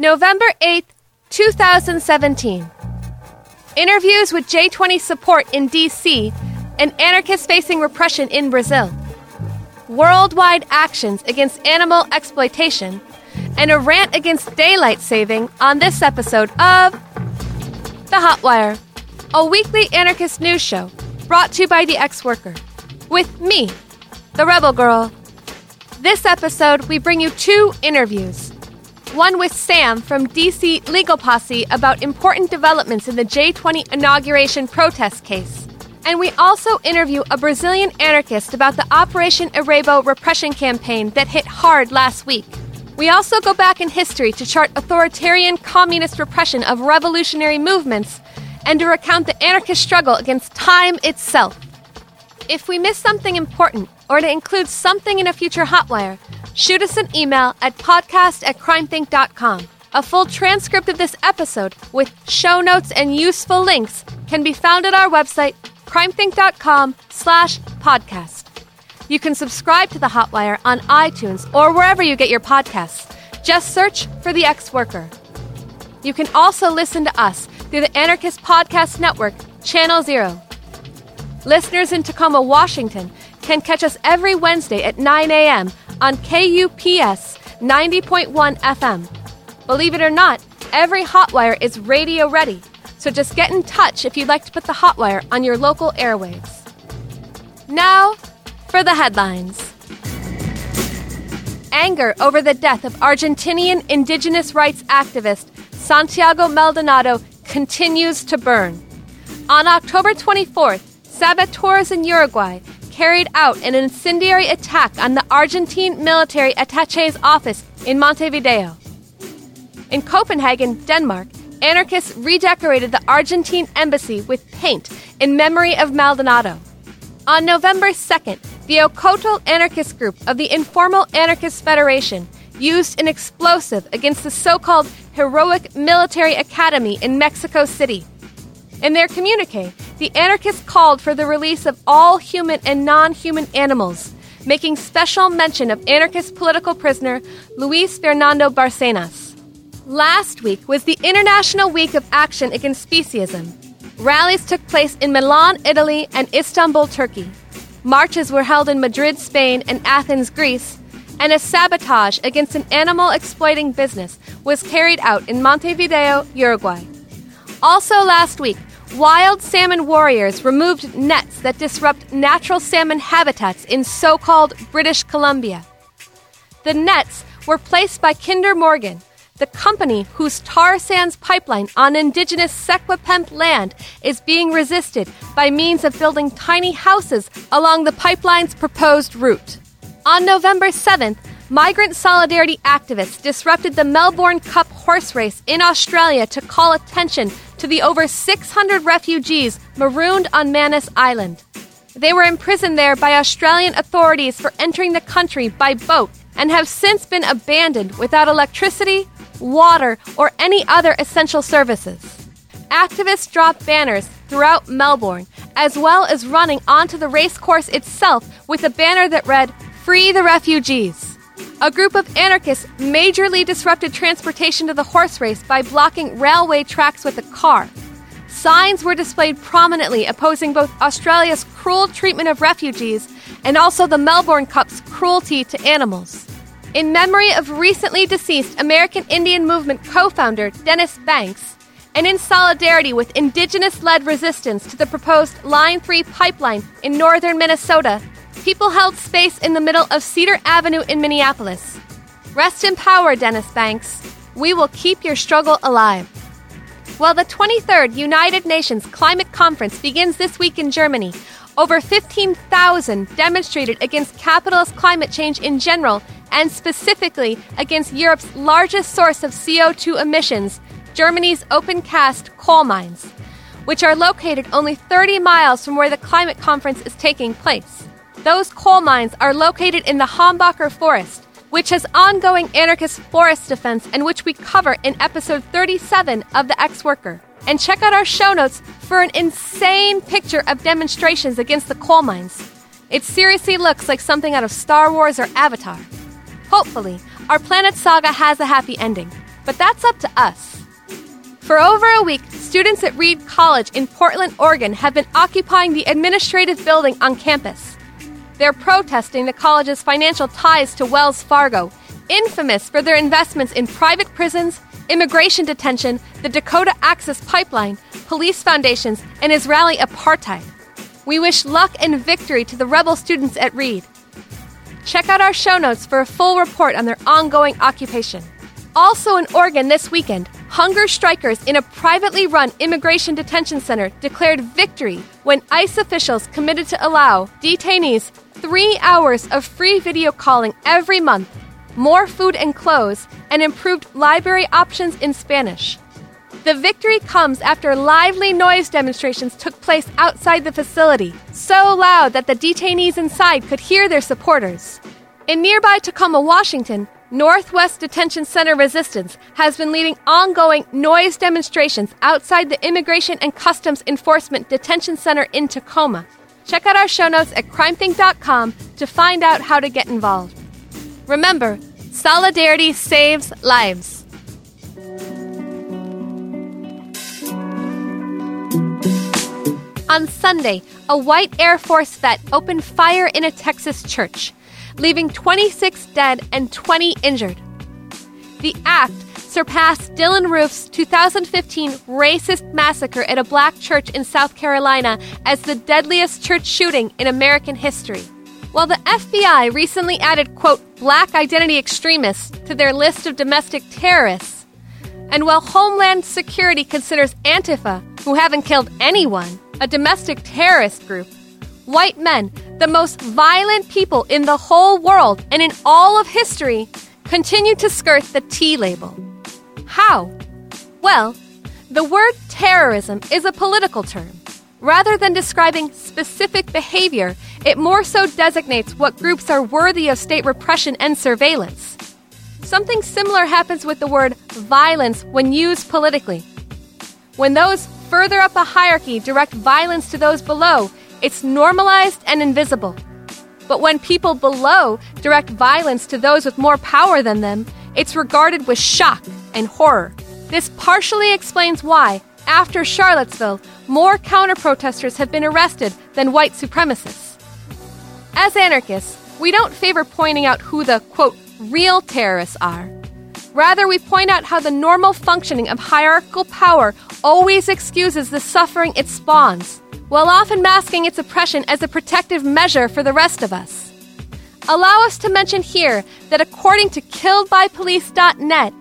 November 8th, 2017. Interviews with J20 support in DC and anarchists facing repression in Brazil. Worldwide actions against animal exploitation and a rant against daylight saving on this episode of The Hotwire, a weekly anarchist news show brought to you by the ex worker. With me, the Rebel Girl. This episode, we bring you two interviews. One with Sam from DC Legal Posse about important developments in the J20 inauguration protest case. And we also interview a Brazilian anarchist about the Operation Érebo repression campaign that hit hard last week. We also go back in history to chart authoritarian communist repression of revolutionary movements and to recount the anarchist struggle against time itself. If we miss something important or to include something in a future Hotwire, shoot us an email at podcast at crimethinc.com. A full transcript of this episode with show notes and useful links can be found at our website, crimethinc.com slash podcast. You can subscribe to The Hotwire on iTunes or wherever you get your podcasts. Just search for The Ex-Worker. You can also listen to us through the Anarchist Podcast Network, Channel Zero. Listeners in Tacoma, Washington can catch us every Wednesday at 9 a.m. on KUPS 90.1 FM. Believe it or not, every Hotwire is radio ready, so just get in touch if you'd like to put the Hotwire on your local airwaves. Now, for the headlines. Anger over the death of Argentinian indigenous rights activist Santiago Maldonado continues to burn. On October 24th, saboteurs in Uruguay carried out an incendiary attack on the Argentine military attache's office in Montevideo. In Copenhagen, Denmark, anarchists redecorated the Argentine embassy with paint in memory of Maldonado. On November 2nd, the Ocotal anarchist group of the Informal Anarchist Federation used an explosive against the so called Heroic Military Academy in Mexico City. In their communique, the anarchists called for the release of all human and non human animals, making special mention of anarchist political prisoner Luis Fernando Barcenas. Last week was the International Week of Action Against Speciesism. Rallies took place in Milan, Italy, and Istanbul, Turkey. Marches were held in Madrid, Spain, and Athens, Greece, and a sabotage against an animal exploiting business was carried out in Montevideo, Uruguay. Also last week, wild salmon warriors removed nets that disrupt natural salmon habitats in so called British Columbia. The nets were placed by Kinder Morgan, the company whose tar sands pipeline on indigenous Secwepemc land is being resisted by means of building tiny houses along the pipeline's proposed route. On November 7th, migrant solidarity activists disrupted the Melbourne Cup horse race in Australia to call attention to the over 600 refugees marooned on Manus Island. They were imprisoned there by Australian authorities for entering the country by boat and have since been abandoned without electricity, water, or any other essential services. Activists dropped banners throughout Melbourne, as well as running onto the racecourse itself with a banner that read, Free the Refugees. A group of anarchists majorly disrupted transportation to the horse race by blocking railway tracks with a car. Signs were displayed prominently opposing both Australia's cruel treatment of refugees and also the Melbourne Cup's cruelty to animals. In memory of recently deceased American Indian Movement co founder Dennis Banks, and in solidarity with indigenous led resistance to the proposed Line 3 pipeline in northern Minnesota, people held space in the middle of Cedar Avenue in Minneapolis. Rest in power, Dennis Banks. We will keep your struggle alive. While the 23rd United Nations Climate Conference begins this week in Germany, over 15,000 demonstrated against capitalist climate change in general and specifically against Europe's largest source of CO2 emissions, Germany's open cast coal mines, which are located only 30 miles from where the climate conference is taking place. Those coal mines are located in the Hambacher Forest, which has ongoing anarchist forest defense and which we cover in episode 37 of The Ex Worker. And check out our show notes for an insane picture of demonstrations against the coal mines. It seriously looks like something out of Star Wars or Avatar. Hopefully, our planet saga has a happy ending. but that's up to us. For over a week, students at Reed College in Portland, Oregon have been occupying the administrative building on campus. They're protesting the college's financial ties to Wells Fargo, infamous for their investments in private prisons, immigration detention, the Dakota Access Pipeline, police foundations, and Israeli apartheid. We wish luck and victory to the rebel students at Reed. Check out our show notes for a full report on their ongoing occupation. Also in Oregon this weekend, hunger strikers in a privately run immigration detention center declared victory when ICE officials committed to allow detainees three hours of free video calling every month, more food and clothes, and improved library options in Spanish. The victory comes after lively noise demonstrations took place outside the facility, so loud that the detainees inside could hear their supporters. In nearby Tacoma, Washington, Northwest Detention Center Resistance has been leading ongoing noise demonstrations outside the Immigration and Customs Enforcement Detention Center in Tacoma. Check out our show notes at crimethinc.com to find out how to get involved. Remember, solidarity saves lives. On Sunday, a white Air Force vet opened fire in a Texas church, leaving 26 dead and 20 injured. The act surpassed Dylann Roof's 2015 racist massacre at a black church in South Carolina as the deadliest church shooting in American history. While the FBI recently added, quote, black identity extremists to their list of domestic terrorists, and while Homeland Security considers Antifa, who haven't killed anyone, a domestic terrorist group. White men, the most violent people in the whole world and in all of history, continue to skirt the T label. How? Well, the word terrorism is a political term. Rather than describing specific behavior, it more so designates what groups are worthy of state repression and surveillance. Something similar happens with the word violence when used politically. When those further up a hierarchy direct violence to those below, it's normalized and invisible. But when people below direct violence to those with more power than them, it's regarded with shock and horror. This partially explains why, after Charlottesville, more counter protesters have been arrested than white supremacists. As anarchists, we don't favor pointing out who the, quote, real terrorists are. Rather, we point out how the normal functioning of hierarchical power always excuses the suffering it spawns, while often masking its oppression as a protective measure for the rest of us. Allow us to mention here that according to killedbypolice.net,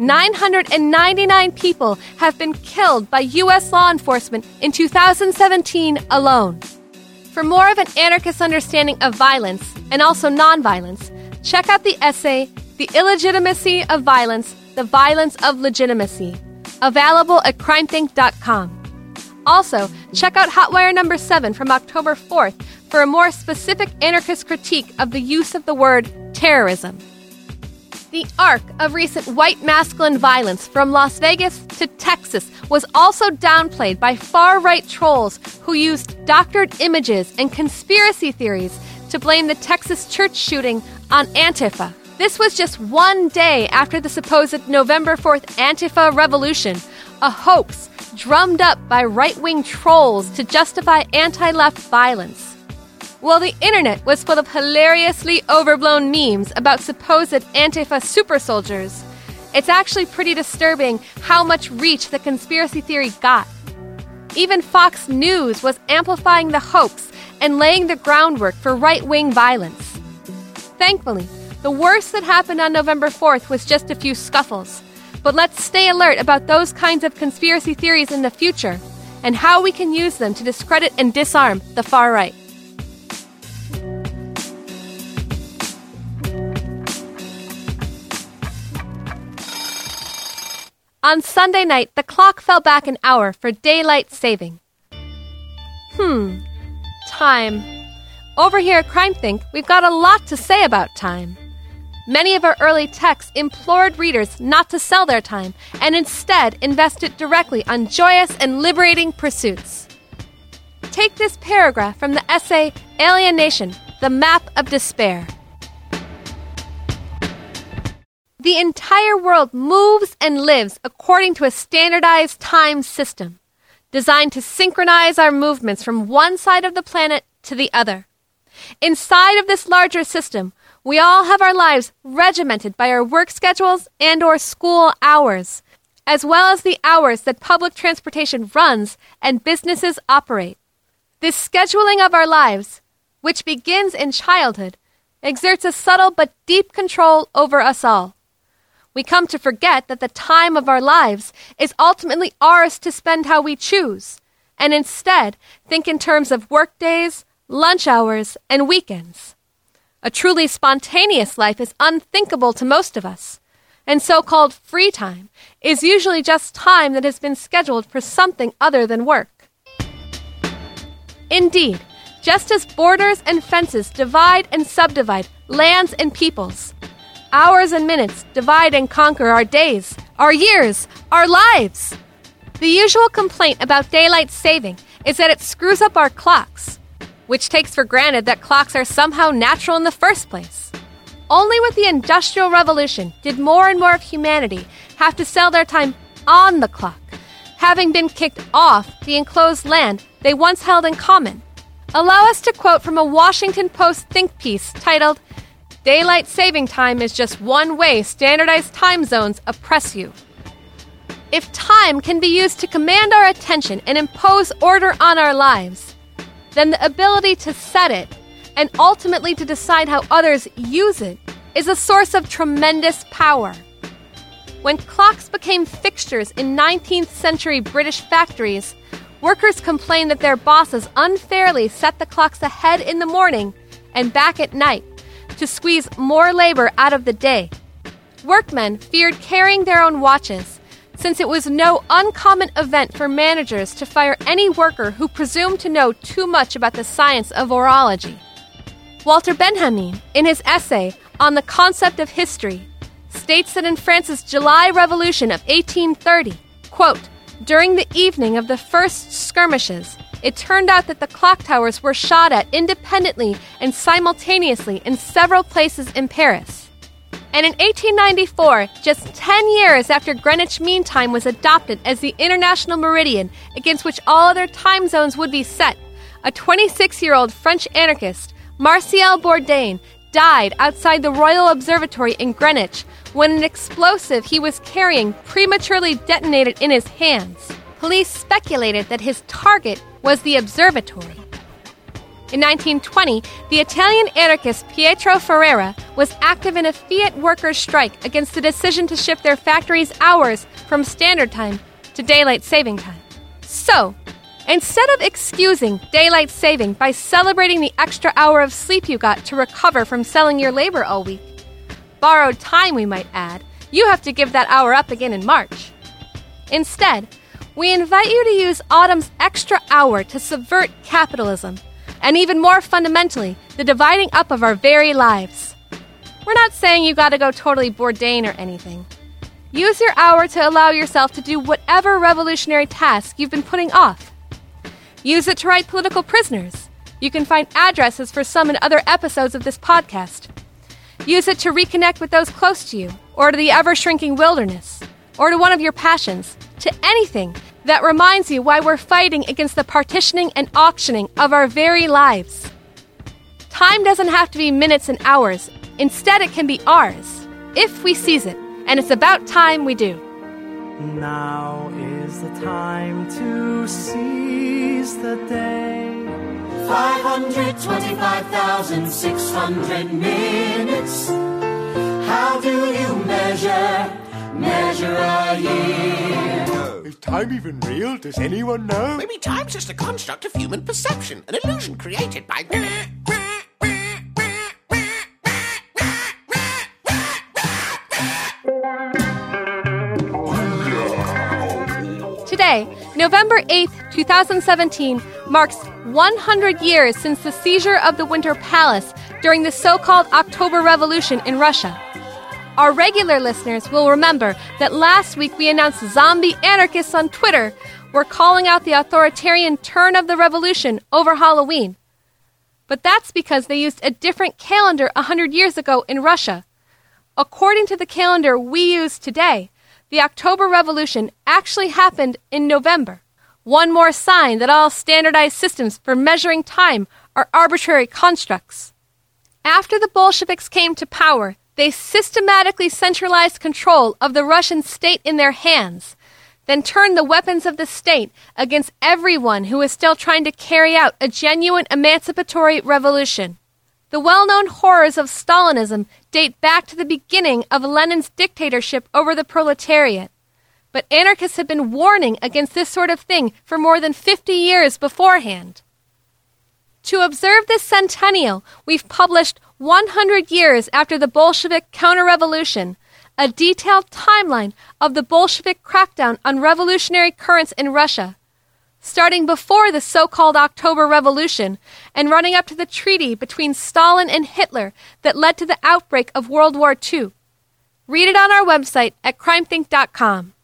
999 people have been killed by U.S. law enforcement in 2017 alone. For more of an anarchist understanding of violence and also nonviolence, check out the essay the Illegitimacy of Violence, The Violence of Legitimacy. Available at crimethinc.com. Also, check out Hotwire number 7 from October 4th for a more specific anarchist critique of the use of the word terrorism. The arc of recent white masculine violence from Las Vegas to Texas was also downplayed by far right trolls who used doctored images and conspiracy theories to blame the Texas church shooting on Antifa. This was just one day after the supposed November 4th Antifa revolution, a hoax drummed up by right wing trolls to justify anti left violence. While the internet was full of hilariously overblown memes about supposed Antifa super soldiers, it's actually pretty disturbing how much reach the conspiracy theory got. Even Fox News was amplifying the hoax and laying the groundwork for right wing violence. Thankfully, the worst that happened on November 4th was just a few scuffles. But let's stay alert about those kinds of conspiracy theories in the future and how we can use them to discredit and disarm the far right. On Sunday night, the clock fell back an hour for daylight saving. Hmm, time. Over here at CrimethInc, we've got a lot to say about time. Many of our early texts implored readers not to sell their time and instead invest it directly on joyous and liberating pursuits. Take this paragraph from the essay Alienation The Map of Despair. The entire world moves and lives according to a standardized time system, designed to synchronize our movements from one side of the planet to the other. Inside of this larger system, we all have our lives regimented by our work schedules and or school hours, as well as the hours that public transportation runs and businesses operate. This scheduling of our lives, which begins in childhood, exerts a subtle but deep control over us all. We come to forget that the time of our lives is ultimately ours to spend how we choose, and instead think in terms of work days, lunch hours, and weekends. A truly spontaneous life is unthinkable to most of us, and so called free time is usually just time that has been scheduled for something other than work. Indeed, just as borders and fences divide and subdivide lands and peoples, hours and minutes divide and conquer our days, our years, our lives. The usual complaint about daylight saving is that it screws up our clocks which takes for granted that clocks are somehow natural in the first place. Only with the Industrial Revolution did more and more of humanity have to sell their time on the clock, having been kicked off the enclosed land they once held in common. Allow us to quote from a Washington Post think piece titled, Daylight saving time is just one way standardized time zones oppress you. If time can be used to command our attention and impose order on our lives, then the ability to set it and ultimately to decide how others use it is a source of tremendous power. When clocks became fixtures in 19th century British factories, workers complained that their bosses unfairly set the clocks ahead in the morning and back at night to squeeze more labor out of the day. Workmen feared carrying their own watches since it was no uncommon event for managers to fire any worker who presumed to know too much about the science of horology. Walter Benjamin, in his essay on the concept of history, states that in France's July Revolution of 1830, quote, during the evening of the first skirmishes, it turned out that the clock towers were shot at independently and simultaneously in several places in Paris. And in 1894, just 10 years after Greenwich Mean Time was adopted as the international meridian against which all other time zones would be set, a 26 year old French anarchist, Martial Bourdin, died outside the Royal Observatory in Greenwich when an explosive he was carrying prematurely detonated in his hands. Police speculated that his target was the observatory. In 1920, the Italian anarchist Pietro Ferrero was active in a Fiat workers' strike against the decision to shift their factory's hours from standard time to daylight saving time. So, instead of excusing daylight saving by celebrating the extra hour of sleep you got to recover from selling your labor all week, borrowed time we might add, you have to give that hour up again in March. Instead, we invite you to use autumn's extra hour to subvert capitalism and even more fundamentally, the dividing up of our very lives. We're not saying you gotta go totally Bourdin or anything. Use your hour to allow yourself to do whatever revolutionary task you've been putting off. Use it to write political prisoners. You can find addresses for some in other episodes of this podcast. Use it to reconnect with those close to you, or to the ever shrinking wilderness, or to one of your passions, to anything that reminds you why we're fighting against the partitioning and auctioning of our very lives. Time doesn't have to be minutes and hours, instead, it can be ours, if we seize it, and it's about time we do. Now is the time to seize the day. 525,600 minutes. How do you measure, measure a year? Is time even real? Does anyone know? Maybe time's just a construct of human perception, an illusion created by. Today, November 8th, 2017, marks 100 years since the seizure of the Winter Palace during the so called October Revolution in Russia. Our regular listeners will remember that last week we announced zombie anarchists on Twitter were calling out the authoritarian turn of the revolution over Halloween. But that's because they used a different calendar a hundred years ago in Russia. according to the calendar we use today, the October Revolution actually happened in November. One more sign that all standardized systems for measuring time are arbitrary constructs. After the Bolsheviks came to power, they systematically centralized control of the Russian state in their hands, then turned the weapons of the state against everyone who was still trying to carry out a genuine emancipatory revolution. The well known horrors of Stalinism date back to the beginning of Lenin's dictatorship over the proletariat. But anarchists have been warning against this sort of thing for more than 50 years beforehand. To observe this centennial, we've published 100 years after the Bolshevik counter-revolution, a detailed timeline of the Bolshevik crackdown on revolutionary currents in Russia, starting before the so called October Revolution and running up to the treaty between Stalin and Hitler that led to the outbreak of World War II. Read it on our website at crimethinc.com.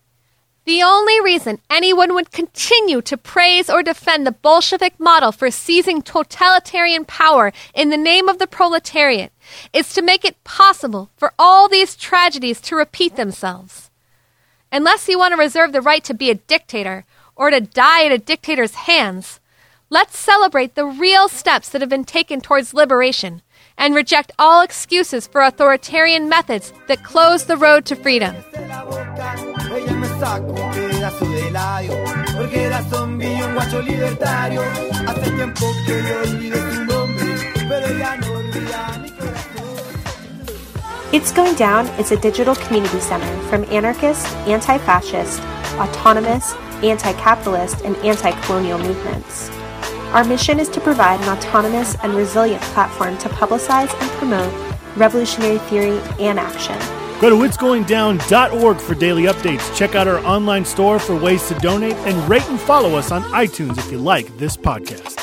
The only reason anyone would continue to praise or defend the Bolshevik model for seizing totalitarian power in the name of the proletariat is to make it possible for all these tragedies to repeat themselves. Unless you want to reserve the right to be a dictator or to die at a dictator's hands, let's celebrate the real steps that have been taken towards liberation and reject all excuses for authoritarian methods that close the road to freedom. Sacó un pedazo de Porque era un guacho libertario Hace tiempo que yo olvidé su nombre Pero ella no olvida mi It's Going Down is a digital community center from anarchist, anti fascist, autonomous, anti capitalist, and anti colonial movements. Our mission is to provide an autonomous and resilient platform to publicize and promote revolutionary theory and action. Go to itsgoingdown.org for daily updates. Check out our online store for ways to donate and rate and follow us on iTunes if you like this podcast.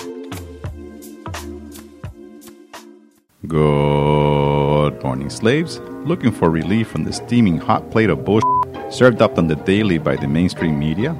Good morning, slaves. Looking for relief from the steaming hot plate of bullshit served up on the daily by the mainstream media?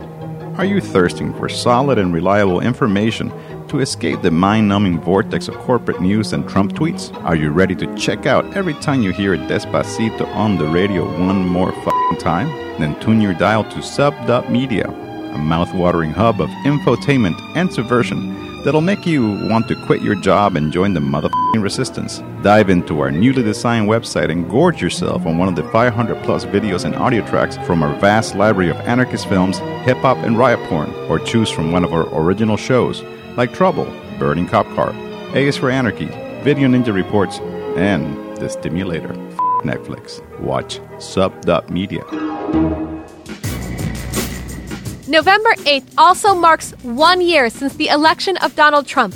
Are you thirsting for solid and reliable information to escape the mind numbing vortex of corporate news and Trump tweets? Are you ready to check out every time you hear Despacito on the radio one more fucking time? Then tune your dial to Sub.media, a mouth-watering hub of infotainment and subversion that'll make you want to quit your job and join the motherfucking resistance. Dive into our newly designed website and gorge yourself on one of the 500 plus videos and audio tracks from our vast library of anarchist films, hip hop, and riot porn, or choose from one of our original shows like Trouble, Burning Cop Car, A's for Anarchy, Video Ninja Reports, and The Stimulator. F- Netflix. Watch sub.media. November 8th also marks one year since the election of Donald Trump,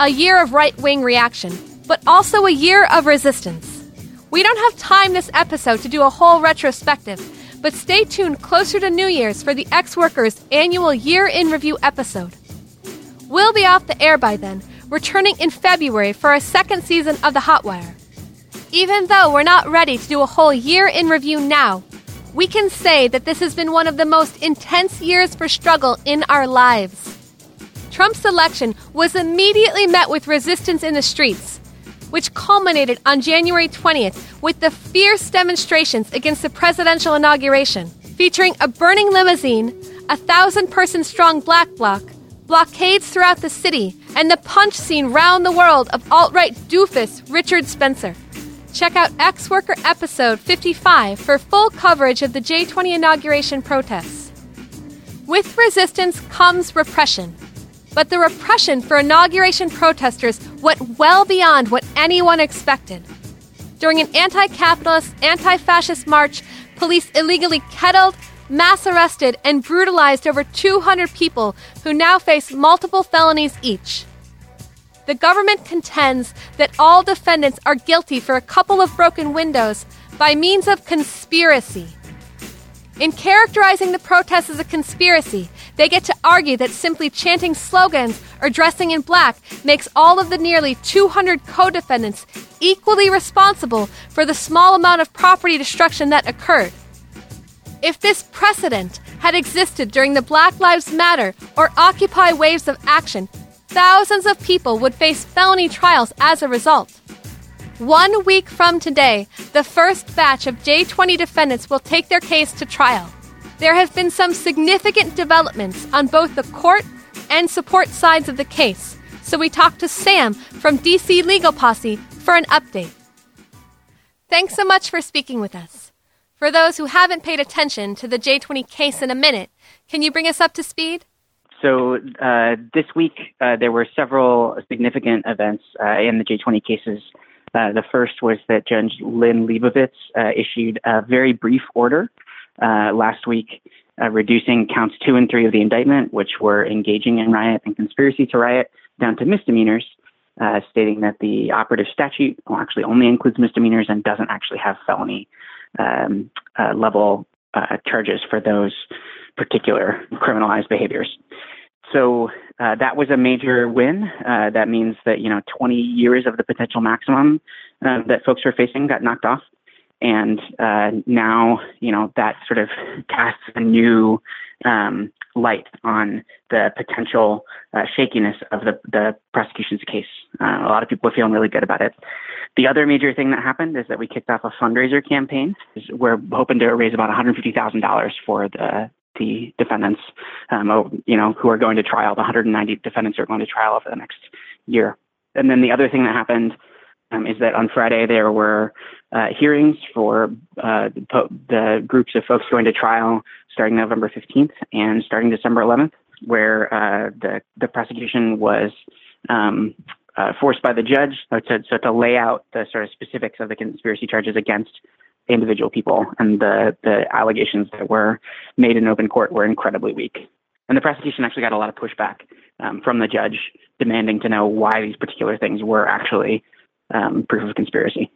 a year of right wing reaction, but also a year of resistance. We don't have time this episode to do a whole retrospective, but stay tuned closer to New Year's for the Ex Workers annual year in review episode. We'll be off the air by then, returning in February for a second season of The Hot Wire. Even though we're not ready to do a whole year in review now, we can say that this has been one of the most intense years for struggle in our lives. Trump's election was immediately met with resistance in the streets, which culminated on January 20th with the fierce demonstrations against the presidential inauguration, featuring a burning limousine, a thousand person strong black bloc, blockades throughout the city, and the punch scene round the world of alt right doofus Richard Spencer. Check out Ex Worker episode 55 for full coverage of the J20 inauguration protests. With resistance comes repression. But the repression for inauguration protesters went well beyond what anyone expected. During an anti capitalist, anti fascist march, police illegally kettled, mass arrested, and brutalized over 200 people who now face multiple felonies each. The government contends that all defendants are guilty for a couple of broken windows by means of conspiracy. In characterizing the protests as a conspiracy, they get to argue that simply chanting slogans or dressing in black makes all of the nearly 200 co defendants equally responsible for the small amount of property destruction that occurred. If this precedent had existed during the Black Lives Matter or Occupy waves of action, thousands of people would face felony trials as a result. One week from today, the first batch of J20 defendants will take their case to trial. There have been some significant developments on both the court and support sides of the case, so we talked to Sam from DC Legal Posse for an update. Thanks so much for speaking with us. For those who haven't paid attention to the J20 case in a minute, can you bring us up to speed? So uh, this week uh, there were several significant events uh, in the J20 cases uh, the first was that Judge Lynn Leibovitz uh, issued a very brief order uh, last week reducing counts two and three of the indictment, which were engaging in riot and conspiracy to riot, down to misdemeanors, stating that the operative statute actually only includes misdemeanors and doesn't actually have felony um, level charges for those particular criminalized behaviors. So uh, that was a major win. Uh, that means that you know 20 years of the potential maximum uh, that folks were facing got knocked off, and uh, now you know that sort of casts a new um, light on the potential uh, shakiness of the, the prosecution's case. Uh, a lot of people are feeling really good about it. The other major thing that happened is that we kicked off a fundraiser campaign. We're hoping to raise about $150,000 for the the defendants, um, you know, who are going to trial. The 190 defendants are going to trial over the next year. And then the other thing that happened um, is that on Friday there were uh, hearings for uh, the, the, groups of folks going to trial starting November 15th and starting December 11th, where uh, the the prosecution was um, uh, forced by the judge to, so to lay out the sort of specifics of the conspiracy charges against individual people, and the, the allegations that were made in open court were incredibly weak. And the prosecution actually got a lot of pushback um, from the judge demanding to know why these particular things were actually um, proof of conspiracy.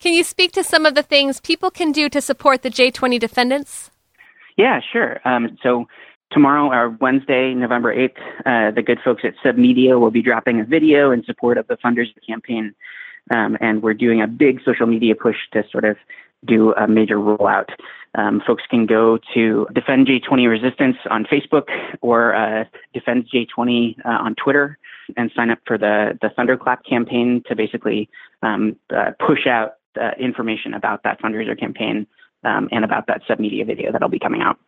Can you speak to some of the things people can do to support the J20 defendants? Yeah, sure. Um, so tomorrow, or Wednesday, November 8th, uh, the good folks at Submedia will be dropping a video in support of the funders campaign um, and we're doing a big social media push to sort of do a major rollout. Um, folks can go to Defend J20 Resistance on Facebook or uh, Defend J20 uh, on Twitter and sign up for the, the Thunderclap campaign to basically um, uh, push out information about that fundraiser campaign um, and about that submedia video that'll be coming out.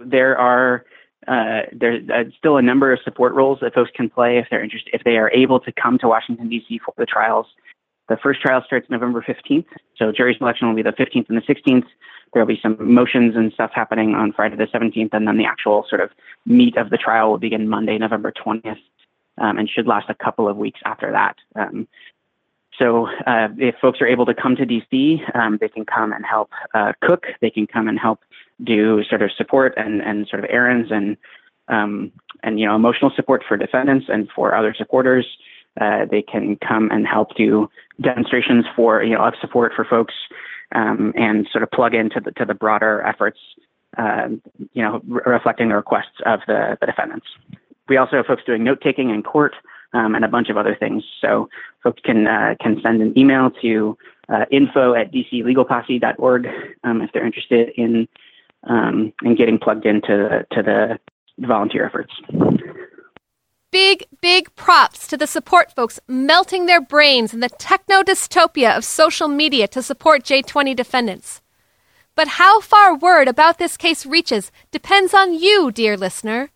There are uh, there's uh, still a number of support roles that folks can play if they're interested, if they are able to come to Washington D.C. for the trials. The first trial starts November 15th. So jury selection will be the 15th and the 16th. There'll be some motions and stuff happening on Friday the 17th, and then the actual sort of meat of the trial will begin Monday, November 20th, um, and should last a couple of weeks after that. Um, so uh, if folks are able to come to DC, um, they can come and help uh, cook. They can come and help do sort of support and, and sort of errands and um, and you know emotional support for defendants and for other supporters. Uh, they can come and help do demonstrations for you know of support for folks um, and sort of plug into the to the broader efforts, uh, you know, re- reflecting the requests of the, the defendants. We also have folks doing note taking in court um, and a bunch of other things. So folks can uh, can send an email to uh, info at dclegalposse.org um, if they're interested in um, in getting plugged into to the volunteer efforts big, big props to the support folks melting their brains in the techno dystopia of social media to support J20 defendants. But how far word about this case reaches depends on you, dear listener.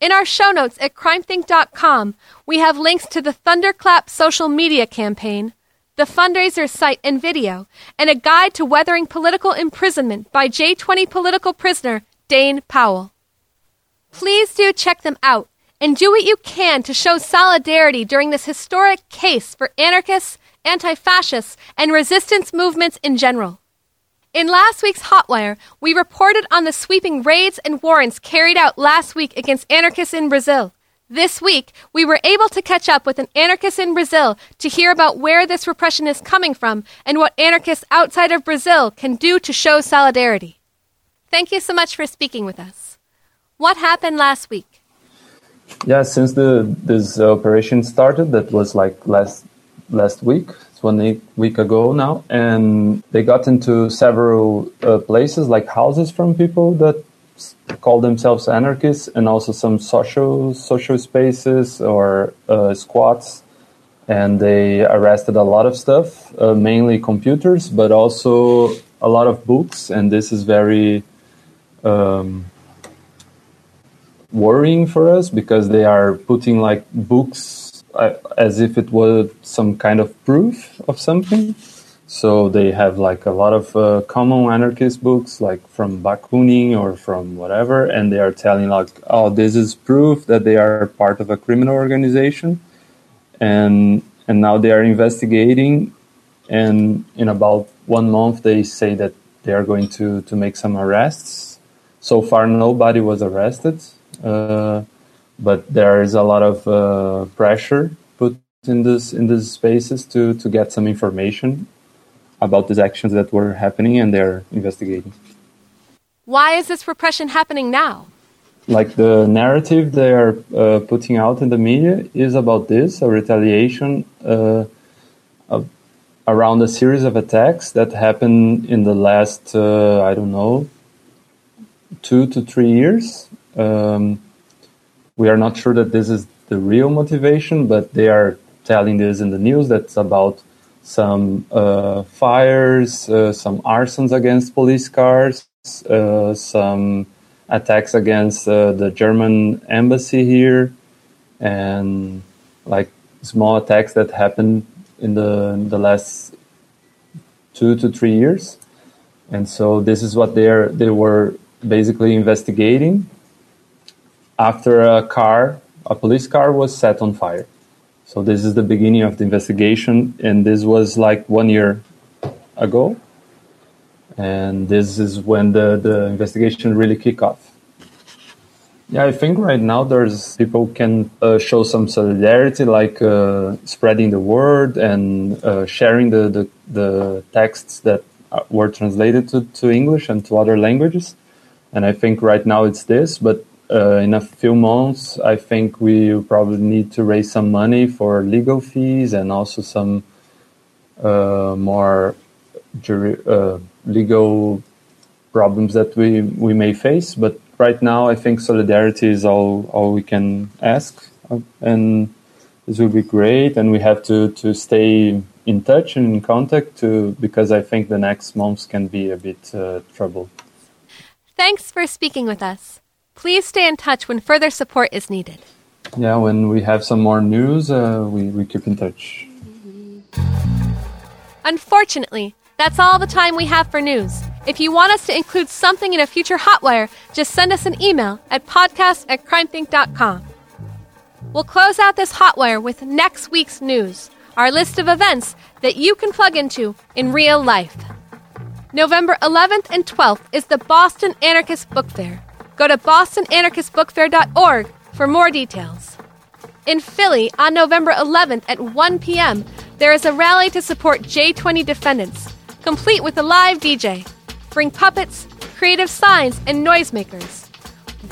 In our show notes at crimethinc.com, we have links to the Thunderclap social media campaign, the fundraiser site and video, and a guide to weathering political imprisonment by J20 political prisoner Dane Powell. Please do check them out and do what you can to show solidarity during this historic case for anarchists, anti fascists, and resistance movements in general. In last week's Hotwire, we reported on the sweeping raids and warrants carried out last week against anarchists in Brazil. This week, we were able to catch up with an anarchist in Brazil to hear about where this repression is coming from and what anarchists outside of Brazil can do to show solidarity. Thank you so much for speaking with us. What happened last week? Yeah, since the this operation started, that was like last last week. It's one week ago now, and they got into several uh, places, like houses from people that call themselves anarchists, and also some social social spaces or uh, squats and they arrested a lot of stuff, uh, mainly computers, but also a lot of books. And this is very um, worrying for us because they are putting like books uh, as if it was some kind of proof of something. So they have like a lot of uh, common anarchist books, like from Bakunin or from whatever, and they are telling like, oh, this is proof that they are part of a criminal organization, and and now they are investigating, and in about one month they say that they are going to to make some arrests. So far, nobody was arrested, uh, but there is a lot of uh, pressure put in this in these spaces to to get some information about these actions that were happening and they're investigating. Why is this repression happening now? Like the narrative they are uh, putting out in the media is about this a retaliation uh, around a series of attacks that happened in the last, uh, I don't know, two to three years. Um, we are not sure that this is the real motivation, but they are telling this in the news that's about some uh, fires, uh, some arsons against police cars, uh, some attacks against the German embassy here, and like small attacks that happened in the in the last two to three years. And so this is what they are they were basically investigating after a car, a police car was set on fire. So this is the beginning of the investigation, and this was like one year ago. And this is when the, the investigation really kick off. Yeah, I think right now there's people can uh, show some solidarity, like uh, spreading the word and uh, sharing the, the, the texts that were translated to, to English and to other languages. And I think right now it's this, but uh, in a few months, I think we probably need to raise some money for legal fees and also some uh, more jury, uh, legal problems that we, we may face. But right now, I think solidarity is all, all we can ask. And this will be great. And we have to, to stay in touch and in contact to, because I think the next months can be a bit uh, trouble. Thanks for speaking with us. Please stay in touch when further support is needed. Yeah, when we have some more news, uh, we, we keep in touch. Unfortunately, that's all the time we have for news. If you want us to include something in a future Hotwire, just send us an email at podcast at crimethinc.com. We'll close out this Hotwire with next week's news, our list of events that you can plug into in real life. November 11th and 12th is the Boston Anarchist Book Fair. Go to bostonanarchistbookfair.org for more details. In Philly, on November 11th at 1 p.m., there is a rally to support J20 defendants, complete with a live DJ. Bring puppets, creative signs, and noisemakers.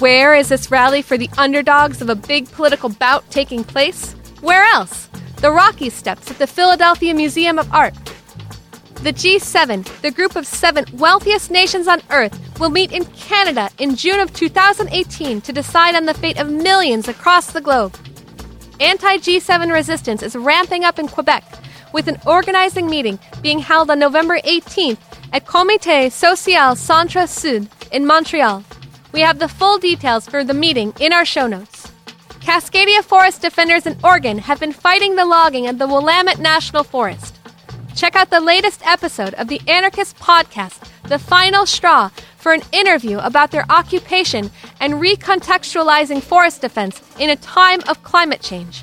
Where is this rally for the underdogs of a big political bout taking place? Where else? The Rocky Steps at the Philadelphia Museum of Art. The G7, the group of seven wealthiest nations on Earth, will meet in Canada in June of 2018 to decide on the fate of millions across the globe. Anti G7 resistance is ramping up in Quebec, with an organizing meeting being held on November 18th at Comité Social Centre Sud in Montreal. We have the full details for the meeting in our show notes. Cascadia forest defenders in Oregon have been fighting the logging of the Willamette National Forest. Check out the latest episode of the Anarchist podcast, The Final Straw, for an interview about their occupation and recontextualizing forest defense in a time of climate change.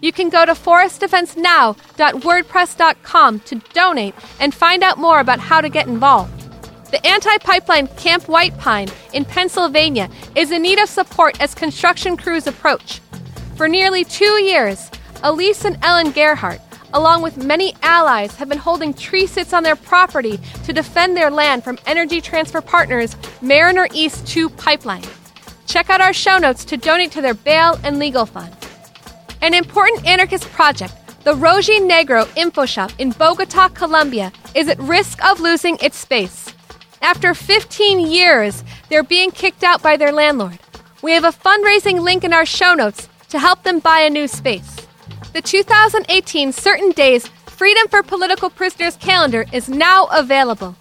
You can go to forestdefensenow.wordpress.com to donate and find out more about how to get involved. The anti pipeline Camp White Pine in Pennsylvania is in need of support as construction crews approach. For nearly two years, Elise and Ellen Gerhart along with many allies, have been holding tree sits on their property to defend their land from Energy Transfer Partners' Mariner East 2 pipeline. Check out our show notes to donate to their bail and legal fund. An important anarchist project, the Roji Negro Info Shop in Bogota, Colombia, is at risk of losing its space. After 15 years, they're being kicked out by their landlord. We have a fundraising link in our show notes to help them buy a new space. The 2018 Certain Days Freedom for Political Prisoners calendar is now available.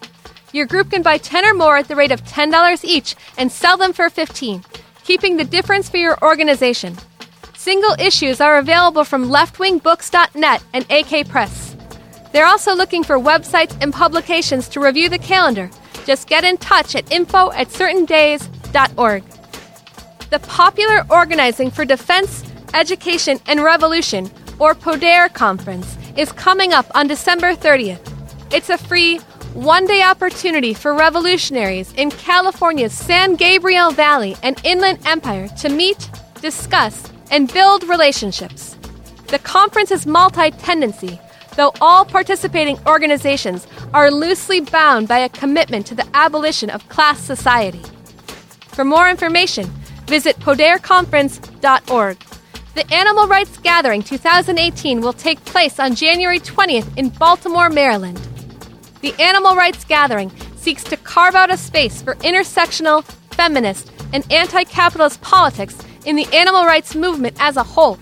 Your group can buy 10 or more at the rate of $10 each and sell them for 15, keeping the difference for your organization. Single issues are available from leftwingbooks.net and AK Press. They're also looking for websites and publications to review the calendar. Just get in touch at info at certaindays.org. The Popular Organizing for Defense, Education, and Revolution, or PODER conference, is coming up on December 30th. It's a free, one day opportunity for revolutionaries in California's San Gabriel Valley and Inland Empire to meet, discuss, and build relationships. The conference is multi tendency, though all participating organizations are loosely bound by a commitment to the abolition of class society. For more information, visit poderconference.org. The Animal Rights Gathering 2018 will take place on January 20th in Baltimore, Maryland. The Animal Rights Gathering seeks to carve out a space for intersectional, feminist, and anti capitalist politics in the animal rights movement as a whole.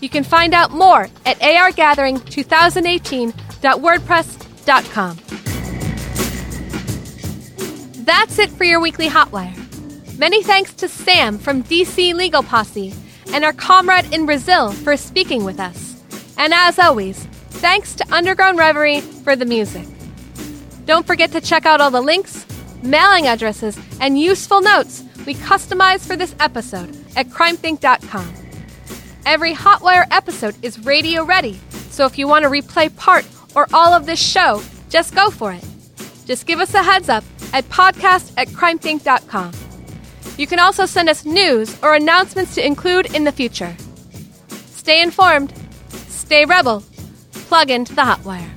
You can find out more at argathering2018.wordpress.com. That's it for your weekly Hotwire. Many thanks to Sam from DC Legal Posse and our comrade in Brazil for speaking with us. And as always, thanks to Underground Reverie for the music. Don't forget to check out all the links, mailing addresses, and useful notes we customized for this episode at crimethinc.com. Every Hotwire episode is radio ready, so if you want to replay part or all of this show, just go for it. Just give us a heads up at podcast at crimethinc.com. You can also send us news or announcements to include in the future. Stay informed, stay rebel, plug into the Hotwire.